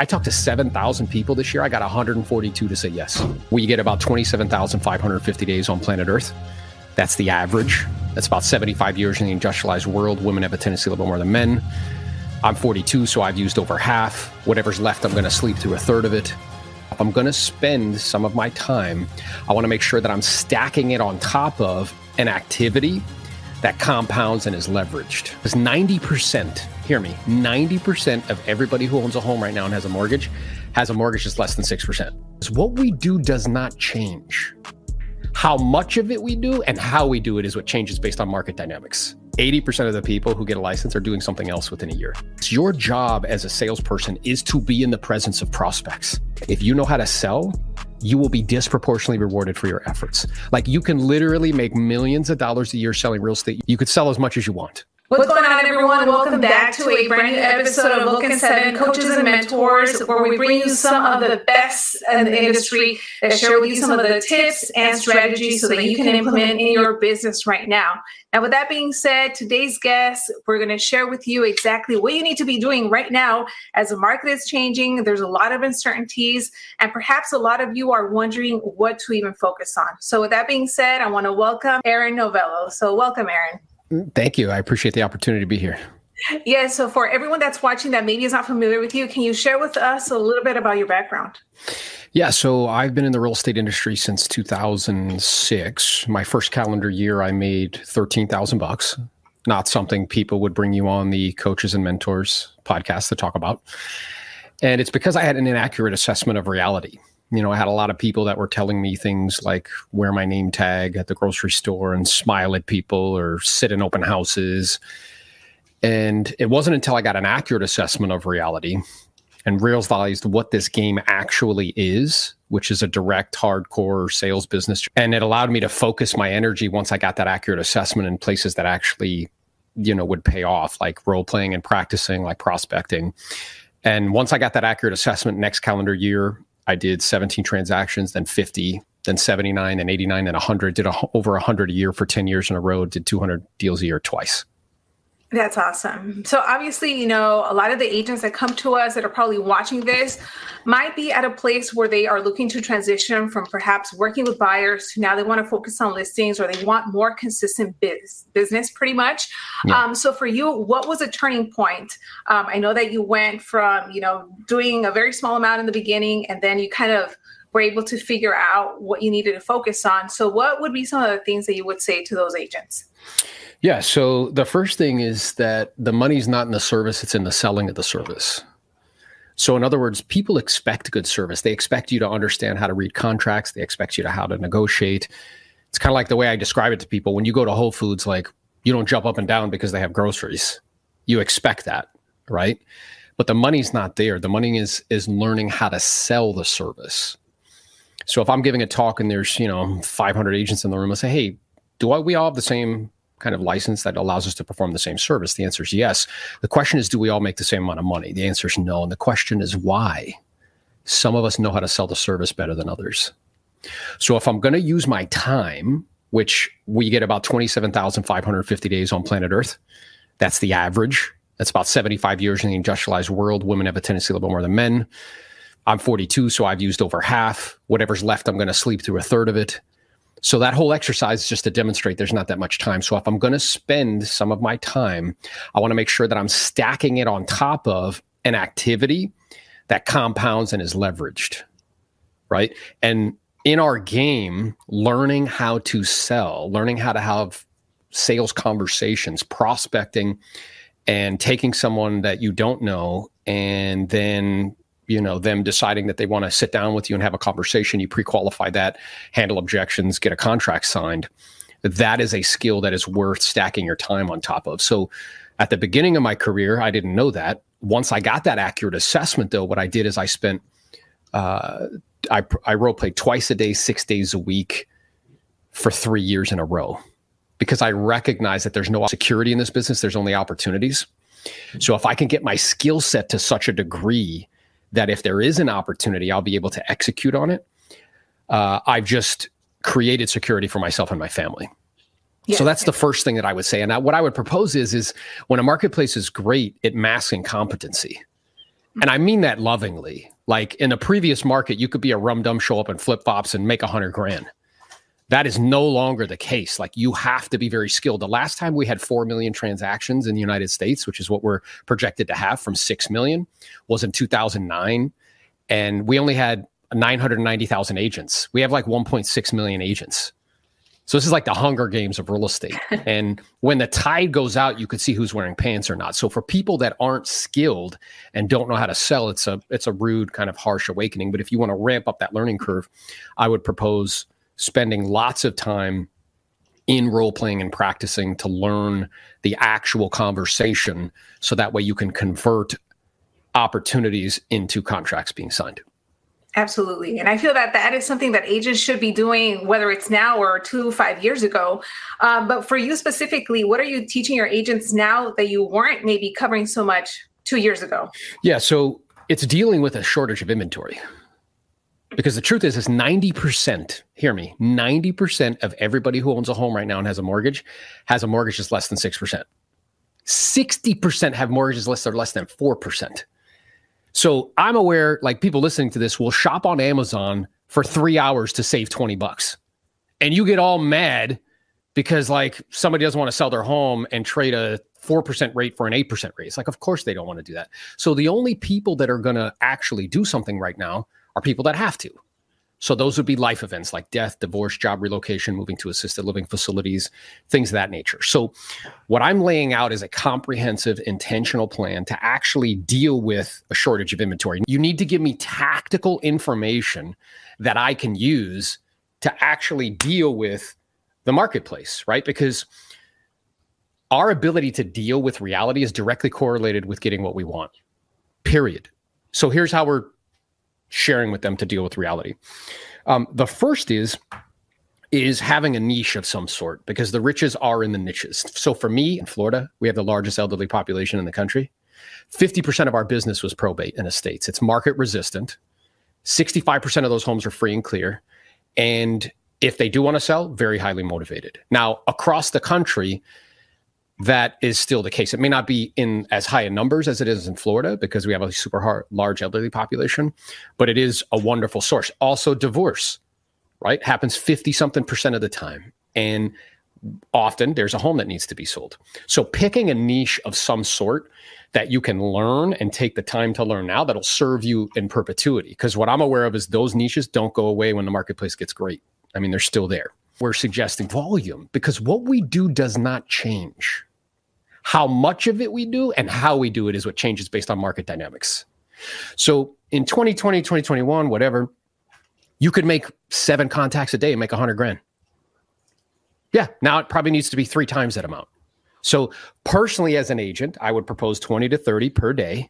I talked to 7,000 people this year. I got 142 to say yes. We get about 27,550 days on planet Earth. That's the average. That's about 75 years in the industrialized world. Women have a tendency a little bit more than men. I'm 42, so I've used over half. Whatever's left, I'm going to sleep through a third of it. If I'm going to spend some of my time, I want to make sure that I'm stacking it on top of an activity that compounds and is leveraged. Because 90%, hear me, 90% of everybody who owns a home right now and has a mortgage has a mortgage that's less than 6%. So what we do does not change. How much of it we do and how we do it is what changes based on market dynamics. 80% of the people who get a license are doing something else within a year. It's your job as a salesperson is to be in the presence of prospects. If you know how to sell, you will be disproportionately rewarded for your efforts. Like you can literally make millions of dollars a year selling real estate. You could sell as much as you want. What's going on, everyone? Welcome back to a brand new episode of and Seven Coaches and Mentors, where we bring you some of the best in the industry that share with you some of the tips and strategies so that you can implement in your business right now. Now, with that being said, today's guest, we're going to share with you exactly what you need to be doing right now as the market is changing. There's a lot of uncertainties, and perhaps a lot of you are wondering what to even focus on. So, with that being said, I want to welcome Aaron Novello. So, welcome, Aaron. Thank you. I appreciate the opportunity to be here. Yeah. So, for everyone that's watching that maybe is not familiar with you, can you share with us a little bit about your background? Yeah. So, I've been in the real estate industry since 2006. My first calendar year, I made 13,000 bucks. Not something people would bring you on the coaches and mentors podcast to talk about. And it's because I had an inaccurate assessment of reality you know, I had a lot of people that were telling me things like wear my name tag at the grocery store and smile at people or sit in open houses. And it wasn't until I got an accurate assessment of reality and realized what this game actually is, which is a direct, hardcore sales business. And it allowed me to focus my energy once I got that accurate assessment in places that actually, you know, would pay off, like role playing and practicing, like prospecting. And once I got that accurate assessment next calendar year, I did 17 transactions, then 50, then 79, then 89, then 100. Did a, over 100 a year for 10 years in a row. Did 200 deals a year twice. That's awesome. So obviously, you know, a lot of the agents that come to us that are probably watching this might be at a place where they are looking to transition from perhaps working with buyers to now they want to focus on listings or they want more consistent biz- business pretty much. Yeah. Um, so for you, what was a turning point? Um, I know that you went from, you know, doing a very small amount in the beginning and then you kind of were able to figure out what you needed to focus on. So what would be some of the things that you would say to those agents? Yeah. So the first thing is that the money's not in the service, it's in the selling of the service. So, in other words, people expect good service. They expect you to understand how to read contracts, they expect you to how to negotiate. It's kind of like the way I describe it to people. When you go to Whole Foods, like you don't jump up and down because they have groceries. You expect that, right? But the money's not there. The money is is learning how to sell the service. So if I'm giving a talk and there's, you know, 500 agents in the room, I say, "Hey, do I, we all have the same kind of license that allows us to perform the same service? The answer is yes. The question is, do we all make the same amount of money? The answer is no. And the question is why? Some of us know how to sell the service better than others. So if I'm going to use my time, which we get about 27,550 days on planet Earth, that's the average. That's about 75 years in the industrialized world. Women have a tendency a little bit more than men. I'm 42, so I've used over half. Whatever's left, I'm going to sleep through a third of it. So that whole exercise is just to demonstrate there's not that much time. So if I'm going to spend some of my time, I want to make sure that I'm stacking it on top of an activity that compounds and is leveraged. Right. And in our game, learning how to sell, learning how to have sales conversations, prospecting, and taking someone that you don't know and then you know them deciding that they want to sit down with you and have a conversation you pre-qualify that handle objections get a contract signed that is a skill that is worth stacking your time on top of. So at the beginning of my career i didn't know that. Once i got that accurate assessment though what i did is i spent uh, I, I role played twice a day six days a week for three years in a row because i recognize that there's no security in this business there's only opportunities. So if i can get my skill set to such a degree that if there is an opportunity, I'll be able to execute on it. Uh, I've just created security for myself and my family. Yeah. So that's the first thing that I would say. And I, what I would propose is, is when a marketplace is great, it masks incompetency. And I mean that lovingly. Like in a previous market, you could be a rum dum, show up in flip flops and make a hundred grand. That is no longer the case. Like you have to be very skilled. The last time we had 4 million transactions in the United States, which is what we're projected to have from 6 million, was in 2009. And we only had 990,000 agents. We have like 1.6 million agents. So this is like the Hunger Games of real estate. and when the tide goes out, you could see who's wearing pants or not. So for people that aren't skilled and don't know how to sell, it's a it's a rude kind of harsh awakening. But if you want to ramp up that learning curve, I would propose spending lots of time in role playing and practicing to learn the actual conversation so that way you can convert opportunities into contracts being signed. Absolutely. And I feel that that is something that agents should be doing, whether it's now or two, five years ago. Um, but for you specifically, what are you teaching your agents now that you weren't maybe covering so much two years ago? Yeah. So it's dealing with a shortage of inventory because the truth is is 90% hear me 90% of everybody who owns a home right now and has a mortgage has a mortgage that's less than 6% 60% have mortgages less or less than 4% so i'm aware like people listening to this will shop on amazon for three hours to save 20 bucks. And you get all mad because like somebody doesn't want to sell their home and trade a 4% rate for an 8% rate. It's like of course they don't want to do that. So the only people that are going to actually do something right now are people that have to. So those would be life events like death, divorce, job relocation, moving to assisted living facilities, things of that nature. So what I'm laying out is a comprehensive intentional plan to actually deal with a shortage of inventory. You need to give me tactical information that I can use to actually deal with the marketplace, right? Because our ability to deal with reality is directly correlated with getting what we want. Period. So here's how we're sharing with them to deal with reality. Um, the first is is having a niche of some sort because the riches are in the niches. So for me in Florida, we have the largest elderly population in the country. 50% of our business was probate in estates. It's market resistant. 65% of those homes are free and clear. And if they do want to sell, very highly motivated. Now, across the country, that is still the case. It may not be in as high in numbers as it is in Florida because we have a super hard, large elderly population, but it is a wonderful source. Also, divorce, right, happens 50 something percent of the time. And often there's a home that needs to be sold. So, picking a niche of some sort that you can learn and take the time to learn now that'll serve you in perpetuity. Because what I'm aware of is those niches don't go away when the marketplace gets great. I mean, they're still there. We're suggesting volume because what we do does not change how much of it we do and how we do it is what changes based on market dynamics. So in 2020, 2021, whatever, you could make seven contacts a day and make a hundred grand. Yeah, now it probably needs to be three times that amount. So personally, as an agent, I would propose 20 to 30 per day,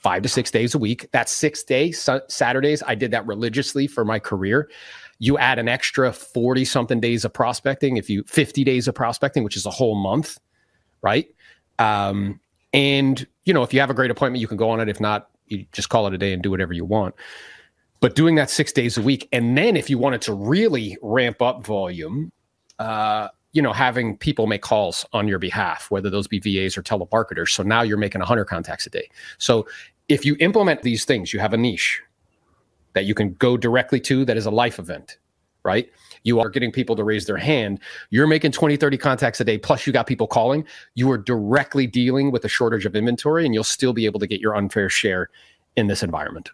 five to six days a week. That's six days, Saturdays. I did that religiously for my career. You add an extra 40 something days of prospecting, if you 50 days of prospecting, which is a whole month, right? Um, and you know, if you have a great appointment, you can go on it. If not, you just call it a day and do whatever you want. But doing that six days a week, and then if you wanted to really ramp up volume, uh, you know, having people make calls on your behalf, whether those be VAs or telemarketers. So now you're making 100 contacts a day. So if you implement these things, you have a niche that you can go directly to that is a life event, right? you are getting people to raise their hand. You're making 20 30 contacts a day plus you got people calling. You are directly dealing with a shortage of inventory and you'll still be able to get your unfair share in this environment.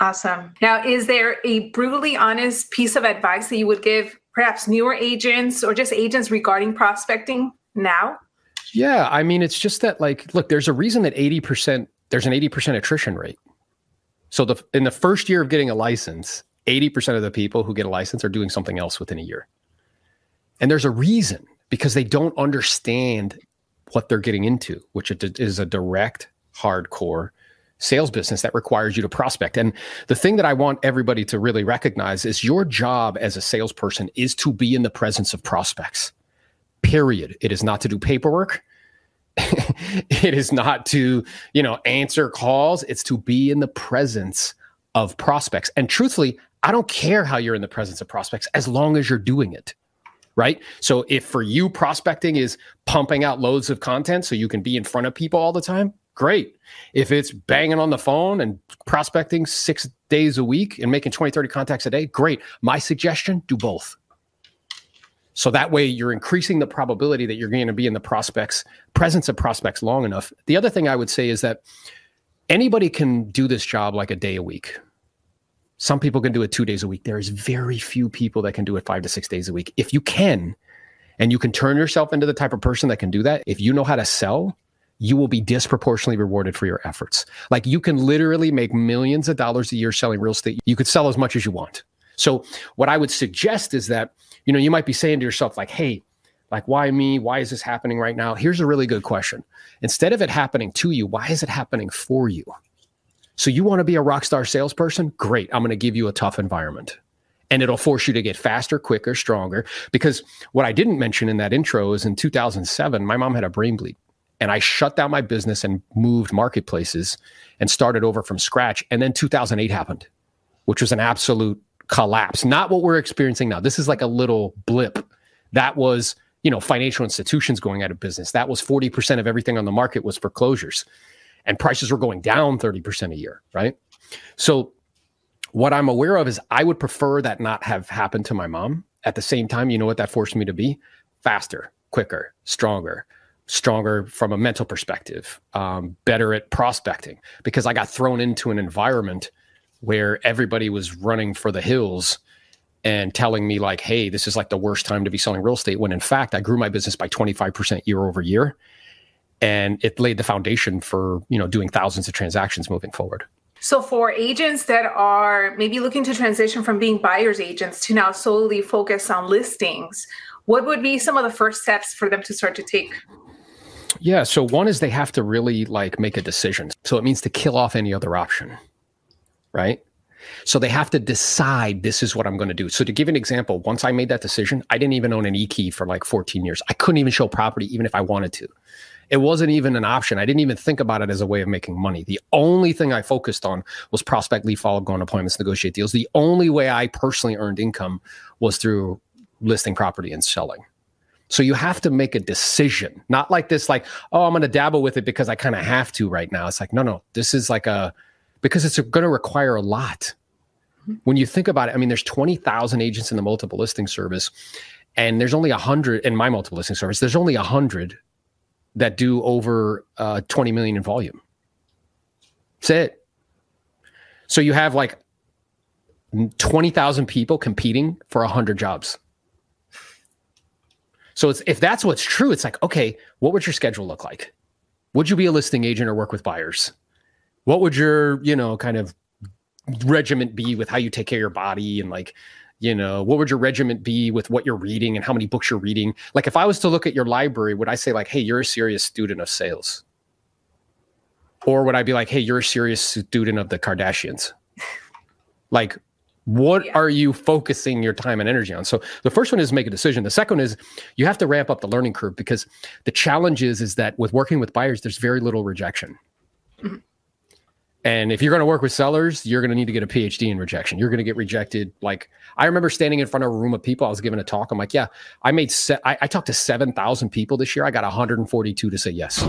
Awesome. Now is there a brutally honest piece of advice that you would give perhaps newer agents or just agents regarding prospecting now? Yeah i mean it's just that like look there's a reason that 80% there's an 80% attrition rate. So the in the first year of getting a license 80% of the people who get a license are doing something else within a year. And there's a reason because they don't understand what they're getting into, which is a direct, hardcore sales business that requires you to prospect. And the thing that I want everybody to really recognize is your job as a salesperson is to be in the presence of prospects. Period. It is not to do paperwork. it is not to, you know, answer calls. It's to be in the presence of prospects. And truthfully, I don't care how you're in the presence of prospects as long as you're doing it. Right. So if for you prospecting is pumping out loads of content so you can be in front of people all the time, great. If it's banging on the phone and prospecting six days a week and making 20, 30 contacts a day, great. My suggestion do both. So that way you're increasing the probability that you're going to be in the prospects presence of prospects long enough. The other thing I would say is that anybody can do this job like a day a week. Some people can do it 2 days a week. There is very few people that can do it 5 to 6 days a week. If you can and you can turn yourself into the type of person that can do that, if you know how to sell, you will be disproportionately rewarded for your efforts. Like you can literally make millions of dollars a year selling real estate. You could sell as much as you want. So what I would suggest is that you know, you might be saying to yourself, like, hey, like, why me? Why is this happening right now? Here's a really good question. Instead of it happening to you, why is it happening for you? So you want to be a rock star salesperson? Great. I'm going to give you a tough environment. And it'll force you to get faster, quicker, stronger. Because what I didn't mention in that intro is in 2007, my mom had a brain bleed. And I shut down my business and moved marketplaces and started over from scratch. And then 2008 happened, which was an absolute collapse, not what we're experiencing now. This is like a little blip. That was, you know, financial institutions going out of business. That was 40% of everything on the market was foreclosures. And prices were going down 30% a year, right? So what I'm aware of is I would prefer that not have happened to my mom. At the same time, you know what that forced me to be? Faster, quicker, stronger, stronger from a mental perspective, um, better at prospecting because I got thrown into an environment where everybody was running for the hills and telling me like hey this is like the worst time to be selling real estate when in fact i grew my business by 25% year over year and it laid the foundation for you know doing thousands of transactions moving forward so for agents that are maybe looking to transition from being buyers agents to now solely focus on listings what would be some of the first steps for them to start to take yeah so one is they have to really like make a decision so it means to kill off any other option right? So they have to decide this is what I'm going to do. So to give an example, once I made that decision, I didn't even own an e-key for like 14 years. I couldn't even show property even if I wanted to. It wasn't even an option. I didn't even think about it as a way of making money. The only thing I focused on was prospect, lead, follow, go on appointments, negotiate deals. The only way I personally earned income was through listing property and selling. So you have to make a decision, not like this, like, oh, I'm going to dabble with it because I kind of have to right now. It's like, no, no, this is like a, because it's going to require a lot. Mm-hmm. When you think about it, I mean, there's 20,000 agents in the multiple listing service, and there's only 100 in my multiple listing service. There's only 100 that do over uh, 20 million in volume. That's it. So you have like 20,000 people competing for 100 jobs. So it's, if that's what's true, it's like, okay, what would your schedule look like? Would you be a listing agent or work with buyers? what would your you know kind of regiment be with how you take care of your body and like you know what would your regiment be with what you're reading and how many books you're reading? Like if i was to look at your library would i say like hey you're a serious student of sales? Or would i be like hey you're a serious student of the kardashians? Like what yeah. are you focusing your time and energy on? So the first one is make a decision. The second is you have to ramp up the learning curve because the challenge is is that with working with buyers there's very little rejection. Mm-hmm. And if you're going to work with sellers, you're going to need to get a PhD in rejection. You're going to get rejected. Like I remember standing in front of a room of people. I was giving a talk. I'm like, yeah, I made. Se- I, I talked to seven thousand people this year. I got 142 to say yes.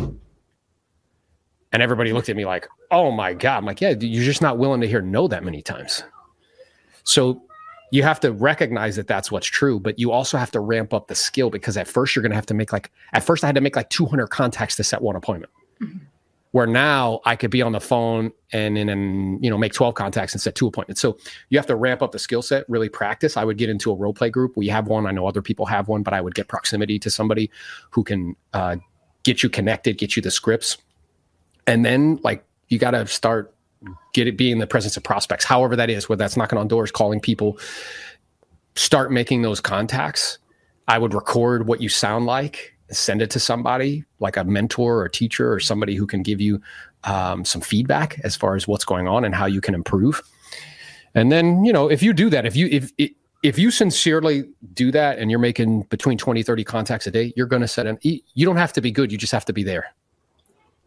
And everybody looked at me like, oh my god. I'm like, yeah, you're just not willing to hear no that many times. So you have to recognize that that's what's true, but you also have to ramp up the skill because at first you're going to have to make like. At first, I had to make like 200 contacts to set one appointment. Mm-hmm where now I could be on the phone and and you know make 12 contacts and set two appointments. So you have to ramp up the skill set, really practice. I would get into a role play group. We have one. I know other people have one, but I would get proximity to somebody who can uh, get you connected, get you the scripts, and then like you got to start get it being the presence of prospects, however that is, whether that's knocking on doors, calling people, start making those contacts. I would record what you sound like send it to somebody like a mentor or a teacher or somebody who can give you um, some feedback as far as what's going on and how you can improve. And then, you know, if you do that, if you, if, if you sincerely do that and you're making between 20, 30 contacts a day, you're going to set an, you don't have to be good. You just have to be there.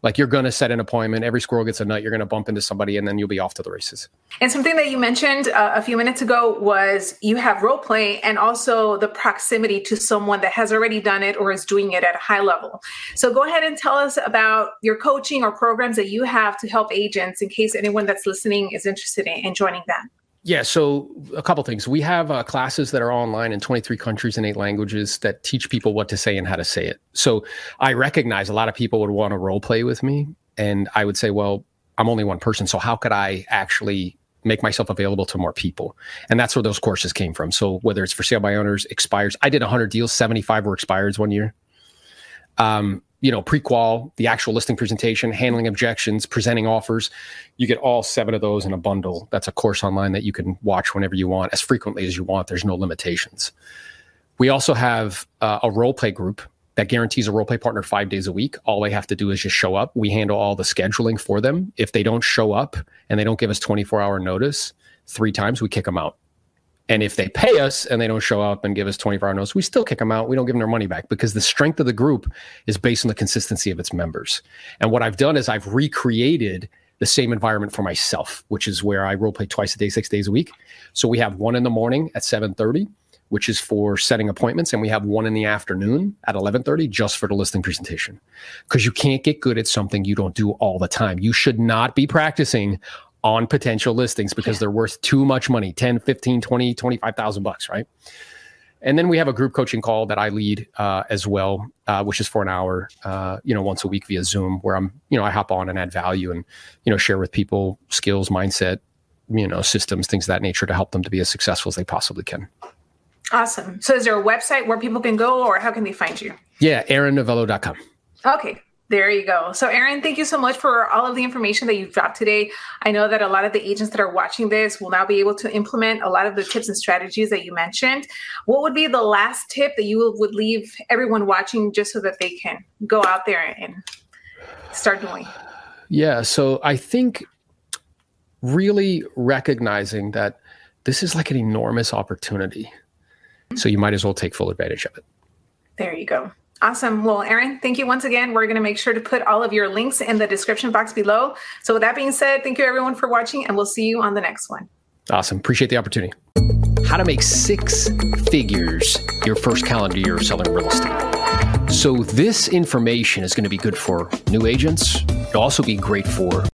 Like you're going to set an appointment. Every squirrel gets a nut. You're going to bump into somebody, and then you'll be off to the races. And something that you mentioned uh, a few minutes ago was you have role play and also the proximity to someone that has already done it or is doing it at a high level. So go ahead and tell us about your coaching or programs that you have to help agents in case anyone that's listening is interested in, in joining them. Yeah, so a couple things. We have uh, classes that are online in 23 countries and eight languages that teach people what to say and how to say it. So I recognize a lot of people would want to role play with me, and I would say, well, I'm only one person, so how could I actually make myself available to more people? And that's where those courses came from. So whether it's for sale by owners, expires, I did 100 deals, 75 were expires one year. Um, you know, pre-qual, the actual listing presentation, handling objections, presenting offers. You get all seven of those in a bundle. That's a course online that you can watch whenever you want, as frequently as you want. There's no limitations. We also have uh, a role play group that guarantees a role play partner five days a week. All they have to do is just show up. We handle all the scheduling for them. If they don't show up and they don't give us 24 hour notice, three times we kick them out. And if they pay us and they don't show up and give us 24 hour notice, we still kick them out. We don't give them their money back because the strength of the group is based on the consistency of its members. And what I've done is I've recreated the same environment for myself, which is where I role play twice a day, six days a week. So we have one in the morning at 7:30, which is for setting appointments, and we have one in the afternoon at 11:30 just for the listing presentation. Because you can't get good at something you don't do all the time. You should not be practicing on potential listings because yeah. they're worth too much money 10 15 20 25000 bucks right? And then we have a group coaching call that i lead uh, as well uh, which is for an hour uh, you know once a week via zoom where i'm you know i hop on and add value and you know share with people skills mindset you know systems things of that nature to help them to be as successful as they possibly can. Awesome. So is there a website where people can go or how can they find you? Yeah aaronnovello.com okay there you go. So, Aaron, thank you so much for all of the information that you've dropped today. I know that a lot of the agents that are watching this will now be able to implement a lot of the tips and strategies that you mentioned. What would be the last tip that you would leave everyone watching just so that they can go out there and start doing? Yeah. So, I think really recognizing that this is like an enormous opportunity. So, you might as well take full advantage of it. There you go. Awesome. Well, Aaron, thank you once again. We're going to make sure to put all of your links in the description box below. So, with that being said, thank you everyone for watching, and we'll see you on the next one. Awesome. Appreciate the opportunity. How to make six figures your first calendar year of selling real estate. So, this information is going to be good for new agents. It'll also be great for